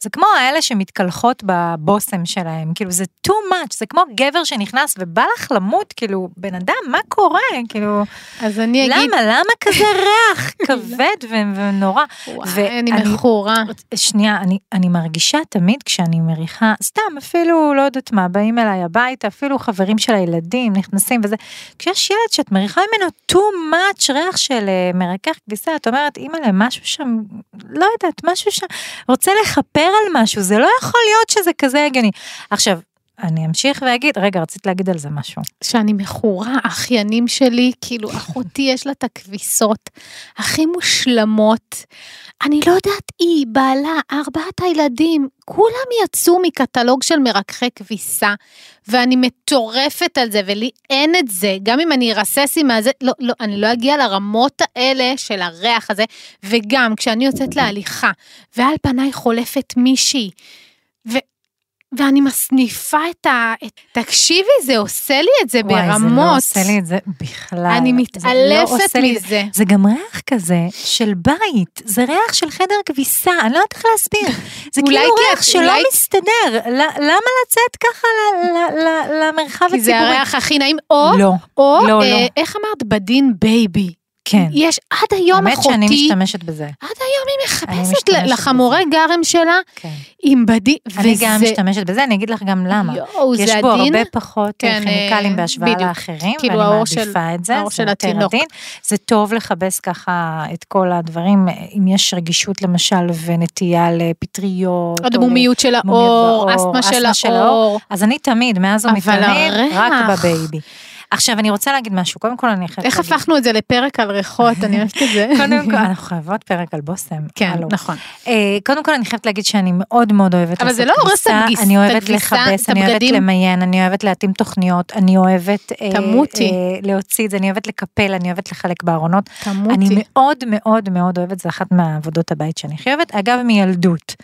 זה כמו האלה שמתקלחות בבושם שלהם, כאילו זה too much, זה כמו גבר שנכנס ובא לך למות, כאילו, בן אדם, מה קורה? כאילו, אז אני אגיד, למה, למה כזה ריח כבד ו- ונורא? וואי, אני מכורה. שנייה, אני, אני מרגישה תמיד כשאני מריחה, סתם, אפילו, לא יודעת מה, באים אליי הביתה, אפילו חברים של הילדים נכנסים וזה, כשיש ילד שאת מריחה ממנו too much ריח של אה, מרכך כביסה, את אומרת, אימא'לה, משהו שם, לא יודעת, משהו שם, רוצה לכפר על משהו, זה לא יכול להיות שזה כזה הגיוני. עכשיו, אני אמשיך ואגיד, רגע, רצית להגיד על זה משהו. שאני מכורה, האחיינים שלי, כאילו אחותי יש לה את הכביסות הכי מושלמות. אני לא יודעת, היא, בעלה, ארבעת הילדים, כולם יצאו מקטלוג של מרככי כביסה, ואני מטורפת על זה, ולי אין את זה, גם אם אני ארסס עם הזה, לא, לא, אני לא אגיע לרמות האלה של הריח הזה, וגם כשאני יוצאת להליכה, ועל פניי חולפת מישהי, ו... ואני מסניפה את ה... את- תקשיבי, זה עושה לי את זה וואי, ברמות. זה לא עושה לי את זה בכלל. אני לא מתעלפת לי את זה. מזה. זה גם ריח כזה של בית, זה ריח של חדר כביסה, אני לא יודעת איך להסביר. זה כאילו כי ריח את- שלא אולי- מסתדר, למה לצאת ככה ל- ל- ל- למרחב כי זה הציבורי? הריח הכי נעים, או, לא, או, לא, אה, לא. איך אמרת? בדין בייבי. כן. יש עד היום האמת שאני אחותי, משתמשת בזה. עד היום היא מחפשת לחמורי גרם שלה כן. עם בדים, אני וזה, גם משתמשת בזה, אני אגיד לך גם למה. יואו, יש זה בו עדין, הרבה פחות כן, כימיקלים אה, בהשוואה בדיוק. לאחרים, כאילו ואני האור של- מעדיפה את זה, זה של יותר התינוק. עדין. זה טוב לכבס ככה את כל הדברים, אם יש רגישות למשל ונטייה לפטריות. הדמומיות של האור, אסתמה של האור. אז אני תמיד, מאז ומתמיד, רק. בבייבי. עכשיו, אני רוצה להגיד משהו, קודם כל אני חייבת איך להגיד- הפכנו את זה לפרק על ריחות, אני אוהבת את זה. קודם כל, אנחנו חייבות פרק על בושם. כן, הלו. נכון. אה, קודם כל אני חייבת להגיד שאני מאוד מאוד אוהבת אבל זה לעשות לא הורס את כביסה, הכביס- אני אוהבת לכבס, אני אוהבת. למיין, אני אוהבת להתאים תוכניות, אני אוהבת אה, תמותי. אה, להוציא את זה, אני אוהבת לקפל, אני אוהבת לחלק בארונות. תמותי. אני מאוד מאוד מאוד אוהבת, זה אחת מעבודות הבית שאני הכי אוהבת. אגב, מילדות.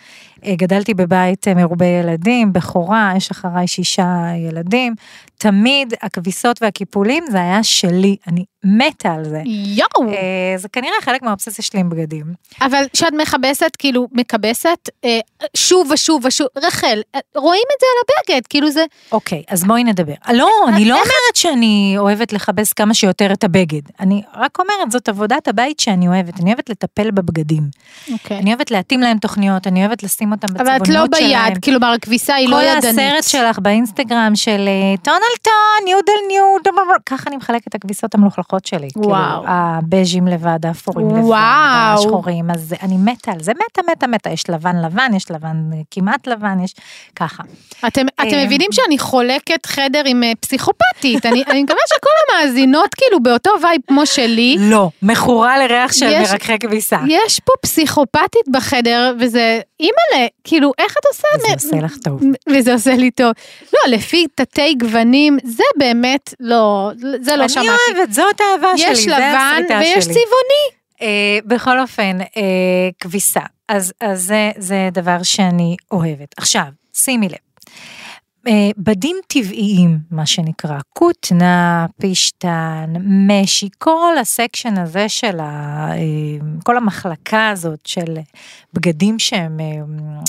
אה, גדלתי בבית אה, מרובה ילדים, בכורה, יש אחריי שישה ילדים. תמיד הכביסות והקיפולים זה היה שלי. אני מתה על זה. יואו. אה, זה כנראה חלק מהאובססיה שלי עם בגדים. אבל כשאת מכבסת, כאילו, מכבסת, אה, שוב ושוב ושוב, רחל, אה, רואים את זה על הבגד, כאילו זה, אוקיי, אז בואי נדבר. לא, אני לא אומרת שאני אוהבת לכבס כמה שיותר את הבגד. אני רק אומרת, זאת עבודת הבית שאני אוהבת. אני אוהבת לטפל בבגדים. אוקיי. אני אוהבת להתאים להם תוכניות, אני אוהבת לשים אותם אבל את בצבעונות לא שלהם. ביד, כאילו, הכביסה היא לא כל ידנית. הסרט שלך באינסטגרם של אה, טון על טון, ניוד על ניוד, ככה אני מחלקת את הכביסות המלוכלכות שלי. וואו. כאילו, הבז'ים לבד, האפורים לבד. השחורים, אז אני מתה על זה, מתה, מתה, מתה. יש לבן לבן, יש לבן אה, כמעט לבן, יש ככה. אתם, אתם אה, מבינים שאני חולקת חדר עם אה, פסיכופתית, אני, אני מקווה שכל המאזינות כאילו באותו וייב כמו שלי. לא, מכורה לריח של מרככי כביסה. יש פה פסיכופתית בחדר, וזה, אימא'לה, כאילו, איך את עושה? זה עושה לך טוב. וזה עושה לי טוב. לא, לפי תתי גוונים, זה באמת, לא, זה לא אני שמעתי. אוהבת, זאת האהבה שלי, יש זה לבן הסריטה ויש שלי. צבעוני. אה, בכל אופן, אה, כביסה. אז, אז זה, זה דבר שאני אוהבת. עכשיו, שימי לב. אה, בדים טבעיים, מה שנקרא, כותנה, פשטן, משי, כל הסקשן הזה של ה... אה, כל המחלקה הזאת של בגדים שהם אה,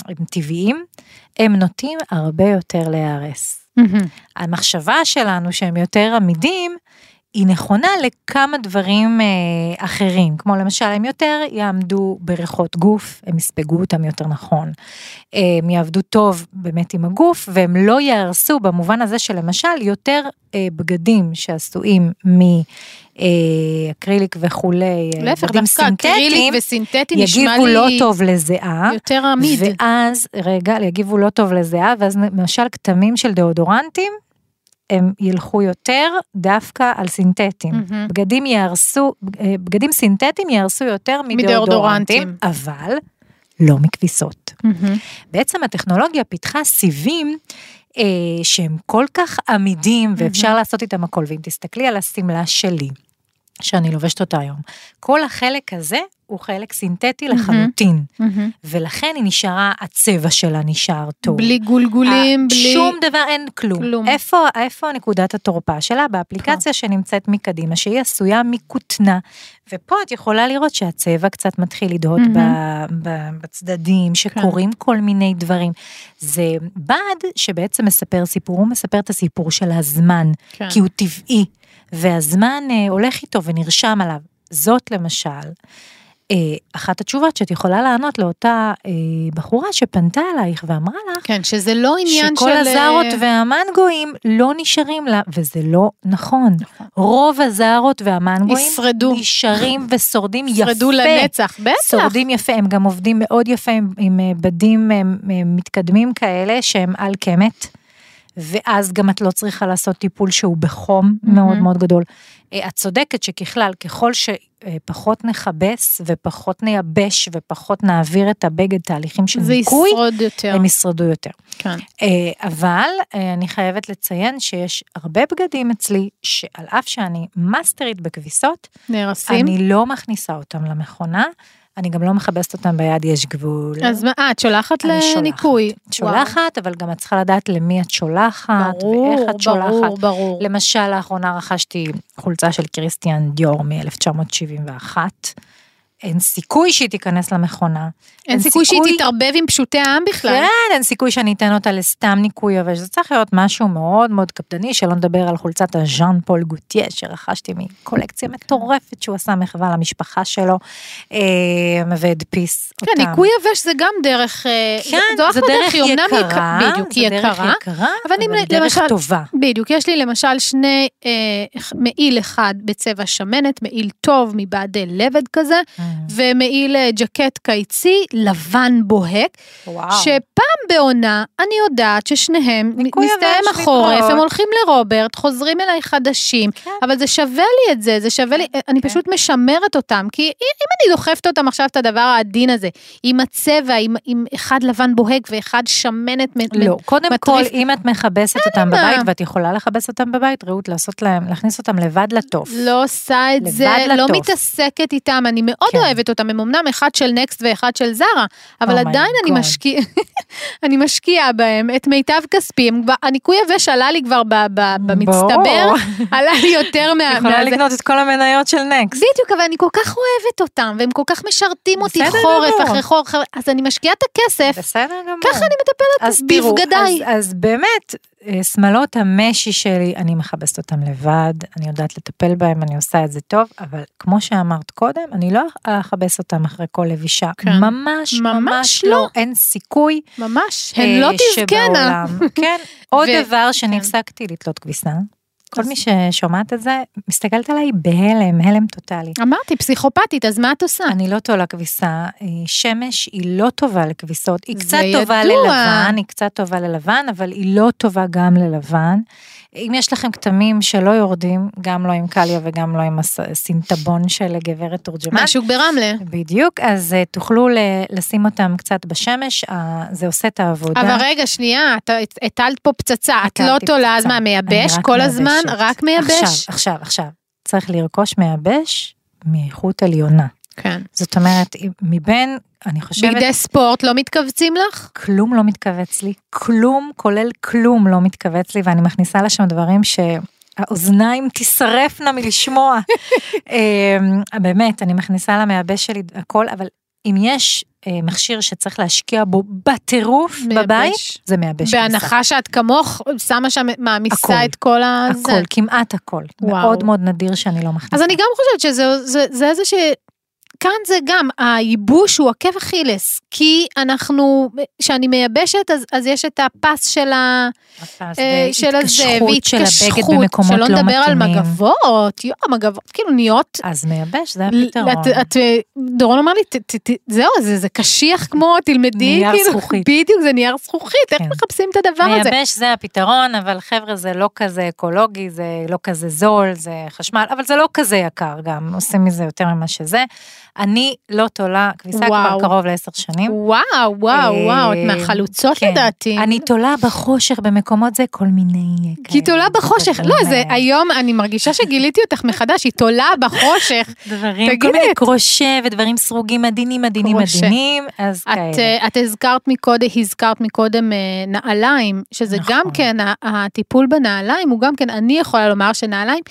הם טבעיים, הם נוטים הרבה יותר להיהרס. המחשבה שלנו שהם יותר עמידים, היא נכונה לכמה דברים אה, אחרים, כמו למשל הם יותר יעמדו בריחות גוף, הם יספגו אותם יותר נכון. אה, הם יעבדו טוב באמת עם הגוף, והם לא יהרסו במובן הזה שלמשל יותר אה, בגדים שעשויים מאקריליק וכולי, אה, להפך, דווקא אקריליק וסינתטי נשמע יגיבו לי לא טוב לזיעה. יותר עמיד. ואז, רגע, יגיבו לא טוב לזיעה, ואז למשל כתמים של דאודורנטים, הם ילכו יותר דווקא על סינתטיים. מהמם. בגדים יהרסו, אה, בגדים סינתטיים יהרסו יותר מדאודורנטים. אבל לא מכביסות. מהמם. בעצם הטכנולוגיה פיתחה סיבים אה, שהם כל כך עמידים ואפשר לעשות איתם הכל, ואם תסתכלי על השמלה שלי, שאני לובשת אותה היום, כל החלק הזה הוא חלק סינתטי לחלוטין, מהמם. ולכן היא נשארה, הצבע שלה נשאר טוב. בלי גולגולים, אה, בלי... שום דבר, אין כלום. כלום. איפה, איפה נקודת התורפה שלה? באפליקציה שנמצאת מקדימה, שהיא עשויה מכותנה, ופה את יכולה לראות שהצבע קצת מתחיל לדהות ב, ב, בצדדים, שקורים כל מיני דברים. זה בד שבעצם מספר סיפור, הוא מספר את הסיפור של הזמן, כן. כי הוא טבעי, והזמן אה, הולך איתו ונרשם עליו. זאת למשל, אה, אחת התשובות שאת יכולה לענות לאותה אה, בחורה שפנתה אלייך ואמרה לך, כן, שזה לא עניין של... שכל הזארות אה, והמנגואים לא נשארים לה, וזה לא נכון. רוב הזארות והמנגואים ישרדו. נשארים ושורדים יפה. ישרדו לנצח, בטח. שורדים יפה, הם גם עובדים מאוד יפה עם, עם אה, בדים אה, אה, מתקדמים כאלה שהם על קמת, ואז גם את לא צריכה לעשות טיפול שהוא בחום מאוד מאוד גדול. אה, את צודקת שככלל, ככל שפחות נכבס ופחות נייבש ופחות נעביר את הבגד תהליכים של זה ניקוי, ישרוד יותר. הם ישרדו יותר. כן. אה, אבל אה, אני חייבת לציין שיש הרבה בגדים אצלי, שעל אף שאני מאסטרית בכביסות, נהרסים. אני לא מכניסה אותם למכונה, אני גם לא מכבסת אותם ביד, יש גבול. אז מה, אה, את שולחת. לניקוי. שולחת, אבל גם את צריכה לדעת למי את שולחת, ברור, ואיך את שולחת. ברור, ברור. למשל, לאחרונה רכשתי חולצה של קריסטיאן דיור מ-1971. אין סיכוי שהיא תיכנס למכונה. אין סיכוי שהיא תתערבב עם פשוטי העם בכלל. כן, אין סיכוי שאני אתן אותה לסתם ניקוי, אבל זה צריך להיות משהו מאוד מאוד קפדני, שלא נדבר על חולצת הז'אן פול גוטיה, שרכשתי מקולקציה מטורפת שהוא עשה מחווה למשפחה שלו, אה, והדפיס אותם. כן, ניקוי יבש זה גם דרך, אה, כן, זו זו אחלה דרך היא אמנם יקרה, יקרה, בדיוק, היא יקרה, יקרה, אבל דרך למשל- טובה. בדיוק, יש לי למשל שני, אה, מעיל אחד בצבע שמנת, מעיל טוב מבעד לבד כזה, Mm. ומעיל אה, ג'קט קיצי, לבן בוהק, וואו. שפעם בעונה אני יודעת ששניהם, מסתיים החורף. הם הולכים לרוברט, חוזרים אליי חדשים, כן. אבל זה שווה לי את זה, זה שווה לי, אני כן. פשוט משמרת אותם, כי אם אני דוחפת אותם עכשיו את הדבר העדין הזה, עם הצבע, עם, עם אחד לבן בוהק ואחד שמנת, מ- לא, קודם מטריף. כל, אם את מכבסת אותם. בבית, ואת יכולה לכבס אותם בבית, רעות לעשות להם, להכניס אותם לבד לטוף. לא עושה את זה, לא. מתעסקת איתם, אני מאוד כן. כן. אוהבת אותם, הם אמנם אחד של נקסט ואחד של זרה, אבל Oh עדיין אני. משקיע, אני משקיעה בהם את מיטב כספי, הניקוי היבש עלה לי כבר ב- ב- במצטבר. עלה לי יותר מה... יכולה. לקנות את כל המניות של נקסט. בדיוק, אבל אני כל כך אוהבת אותם, והם כל כך משרתים אותי חורף גמור. אחרי חורף, אז אני משקיעה את הכסף, בסדר גמור. ככה אני מטפלת אז בבגדיי. אז, אז באמת, אה, שמלות המשי שלי, אני מכבסת אותם לבד, אני יודעת לטפל בהם, אני עושה את זה טוב, אבל כמו שאמרת קודם, אני לא אכבס אותם אחרי כל לבישה. כן. ממש, ממש ממש לא. לא, אין סיכוי. ממש, אה, הן לא תזכנה. כן, עוד דבר שנפסקתי לתלות כביסה. כל מי ששומעת את זה, מסתכלת עליי בהלם, הלם טוטאלי. אמרתי, פסיכופתית, אז מה את עושה? אני לא תולה כביסה, אה, שמש היא לא טובה לכביסות, היא קצת טובה. ללבן, היא קצת טובה ללבן, אבל היא לא טובה גם ללבן. אם יש לכם כתמים שלא יורדים, גם לא עם קליה וגם לא עם הס- הסינטבון של גברת תורג'מן. מהשוק ברמלה. בדיוק, אז אה, תוכלו לשים אותם קצת בשמש, זה עושה את העבודה. אבל רגע, שנייה, את הטלת פה פצצה, את לא תולה, אז. מה, מייבש כל הזמן? רק מייבש? עכשיו, עכשיו, עכשיו. צריך לרכוש מייבש מאיכות עליונה. כן. זאת אומרת, מבין, אני חושבת, בגדי ספורט לא מתכווצים לך? כלום לא מתכווץ לי, כלום, כולל כלום לא מתכווץ לי, ואני מכניסה לשם דברים שהאוזניים תישרפנה מלשמוע. אמ, באמת, אני מכניסה למייבש שלי הכל, אבל אם יש אה, מכשיר שצריך להשקיע בו בטירוף מייבש. בבית, זה מייבש. בהנחה שאת כמוך שמה שם, הכל. מעמיסה את כל הזה. הכל, כמעט הכל. וואו. מאוד מאוד נדיר שאני לא מכניסה. אז אני גם חושבת שזה זה, זה איזה ש... כאן זה גם, הייבוש הוא עקב אכילס, כי אנחנו, כשאני מייבשת, אז, אז יש את הפס של, ה, הפס אה, של הזה, והתקשחות שלא לא נדבר על. מגבות, יואו, מגבות, כאילו נהיות, אז מייבש, זה הפתרון. את, את, דורון אמר לי, ת, ת, ת, זהו, זה, זה קשיח כמו, תלמדי, נייר כאילו, זכוכית. בדיוק, זה נייר זכוכית, איך כן. מחפשים את הדבר הזה? מייבש זה הפתרון, אבל חבר'ה זה לא כזה אקולוגי, זה לא כזה זול, זה חשמל, אבל זה לא כזה יקר גם, עושים מזה יותר ממה שזה. אני לא תולה כביסה כבר וואו. קרוב לעשר שנים. וואו, וואו, וואו, את אה, מהחלוצות כן. לדעתי. אני תולה בחושך במקומות זה כל מיני כי תולה בחושך, לא, זה היום, אני מרגישה שגיליתי אותך מחדש, היא תולה בחושך. דברים, כל מיני קרושה ודברים סרוגים עדינים, עדינים. עדינים, אז את, כאלה. אה, את הזכרת מקודם, הזכרת מקודם אה, נעליים, שזה נכון. גם כן, הטיפול בנעליים הוא גם כן, אני יכולה לומר שנעליים,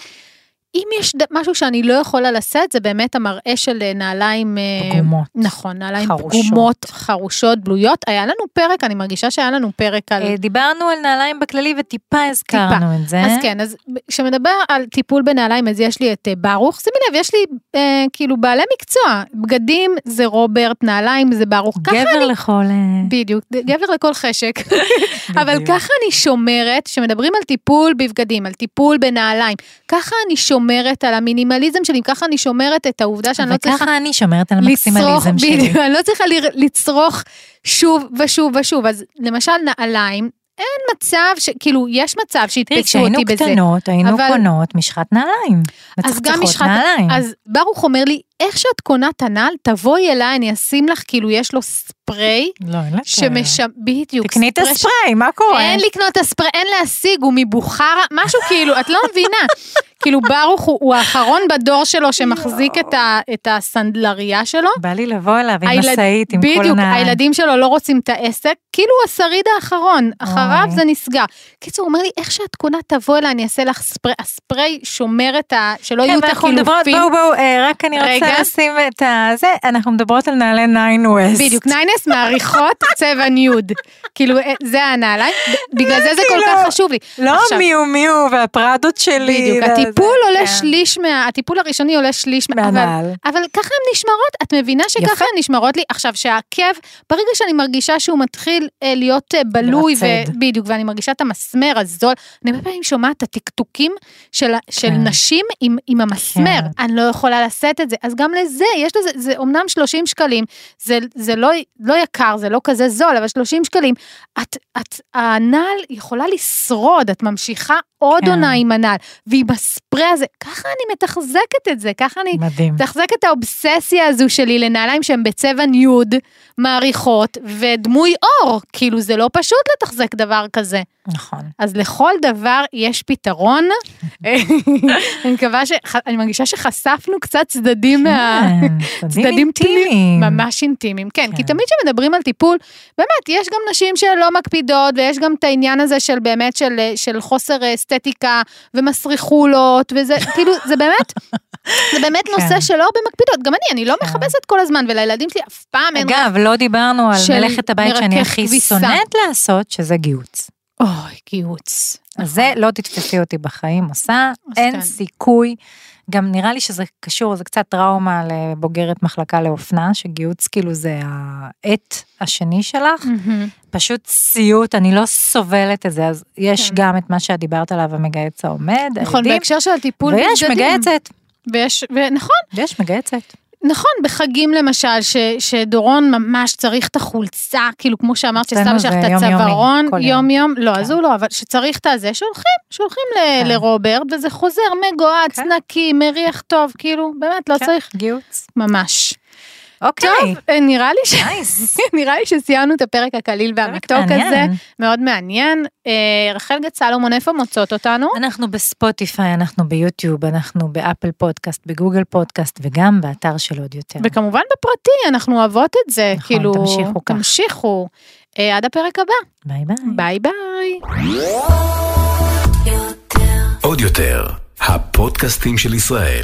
אם יש משהו שאני לא יכולה לשאת, זה באמת המראה של אה, נעליים... אה, פגומות. נכון, נעליים חרושות. פגומות, חרושות, בלויות. היה לנו פרק, אני מרגישה שהיה לנו פרק על... אה, דיברנו על נעליים בכללי וטיפה הזכרנו את זה. אז כן, אז כשמדבר על טיפול בנעליים, אז יש לי את ברוך, שימי לב, יש לי אה, כאילו בעלי מקצוע, בגדים זה רוברט, נעליים זה ברוך, גבר לכל... אה, בדיוק, גבר לכל חשק. אבל. ככה אני שומרת, כשמדברים על טיפול בבגדים, על טיפול בנעליים, ככה אני שומרת על המינימליזם שלי, ככה אני שומרת את העובדה שאני לא צריכה וככה אני שומרת על לצרוך, המקסימליזם שלי. בדיוק, אני לא צריכה לצרוך שוב ושוב ושוב, אז למשל נעליים, אין מצב, ש- כאילו, יש מצב שיתפסו כשהיינו אותי בזה. קטנות, היינו אבל- קונות משחת נעליים. אז גם משחת, נעליים. אז ברוך אומר לי, איך שאת קונה את הנעל, תבואי אליי, אני אשים לך, כאילו, יש לו ספרי, לא, אין לתאר. שמשם, בדיוק, תקני את ספרי הספרי, מה קורה? אין לקנות את הספרי, אין להשיג, הוא מבוכרה, משהו כאילו, את לא מבינה. כאילו ברוך הוא, הוא האחרון בדור שלו שמחזיק את, ה, את הסנדלריה שלו. בא לי לבוא אליו עם הילד- משאית, עם כל בדיוק, הנעליים. הילדים שלו לא רוצים את העסק, כאילו הוא השריד האחרון, אחריו. זה נסגר. קיצור, הוא אומר לי, איך שאת קונה, תבוא אליי, אני אעשה לך ספריי, הספריי שומר את ה... שלא כן, יהיו את החילופים. בואו בואו, אה, רק אני רגע. רוצה לשים את הזה, אנחנו מדברות על נעלי Nine West. בדיוק, ניינס מעריכות צבע nude. כאילו, אה, זה הנעליים, בגלל זה זה כל כך חשוב לי. לא Miu Miu והפראדות שלי. בדיוק, הטיפול עולה כן. שליש מה... הטיפול הראשוני עולה שליש מה... אבל, מהנעל. אבל ככה הן נשמרות, את מבינה שככה יפה. הן נשמרות לי? עכשיו, שהעקב, ברגע שאני מרגישה שהוא מתחיל אה, להיות אה, בלוי, לרצד. בדיוק, ואני מרגישה את המסמר הזול, אני הרבה פעמים שומעת את הטקטוקים של, ה- של כן. נשים עם, עם המסמר, כן. אני לא יכולה לשאת את זה, אז גם לזה, יש לזה, זה אומנם 30 שקלים, זה, זה לא, לא יקר, זה לא כזה זול, אבל 30 שקלים, את, את, הנעל יכולה לשרוד, את ממשיכה עוד כן. עונה עם הנעל, ועם הספרי הזה, ככה אני מתחזקת את זה, ככה אני מדהים. מתחזקת את האובססיה הזו שלי לנעליים שהן בצבע ניוד, מעריכות, ודמוי אור, כאילו זה לא פשוט לתחזק דבר כזה. נכון. אז לכל דבר יש פתרון. אני מקווה ש... אני מרגישה שחשפנו קצת צדדים מה... כן, צדדים אינטימיים. ממש אינטימיים, כן, כי כן. תמיד כשמדברים על טיפול, באמת, יש גם נשים שלא מקפידות, ויש גם את העניין הזה של באמת, של, של חוסר אסתטיקה, ומסריחולות, וזה, כאילו, זה באמת, זה באמת כן. נושא שלא הרבה מקפידות, גם אני, אני לא כן. מכבסת כל הזמן, ולילדים שלי אף פעם אין... אגב, לא דיברנו על מלאכת הבית שאני הכי. שונאת לעשות, שזה גיהוץ. אוי, גיהוץ. אז זה לא תתפסי אותי בחיים עושה, אין. סיכוי. גם נראה לי שזה קשור, זה קצת טראומה לבוגרת מחלקה לאופנה, שגיהוץ כאילו זה העט השני שלך. מהמם. פשוט סיוט, אני לא סובלת את זה, אז יש כן. גם את מה שאת דיברת עליו, המגהץ העומד, נכון, העדים, בהקשר של הטיפול ויש. מגהצת, ויש, ונכון, יש מגהצת. נכון, בחגים למשל, ש, שדורון ממש צריך את החולצה, כאילו כמו שאמרת, שסבא שלך את הצווארון, כל יום. יום יום, לא, אז כן. הוא לא, אבל שצריך את הזה, שולחים, שולחים ל, כן. לרוברט, וזה חוזר מגוהץ, כן. נקי, מריח טוב, כאילו, באמת, לא כן, צריך, גיהוץ. ממש. אוקיי. טוב, אה, נראה לי ש... nice. נראה לי שסיימנו את הפרק הקליל והמתוק הזה. מאוד מעניין. אה, רחל גת סלומון, איפה מוצאות אותנו? אנחנו בספוטיפיי, אנחנו ביוטיוב, אנחנו באפל פודקאסט, בגוגל פודקאסט, וגם באתר של עוד יותר. וכמובן בפרטי, אנחנו אוהבות את זה, נכון, כאילו, תמשיכו כך. תמשיכו. אה, עד הפרק הבא, ביי ביי. ביי ביי. עוד יותר, הפודקאסטים של ישראל.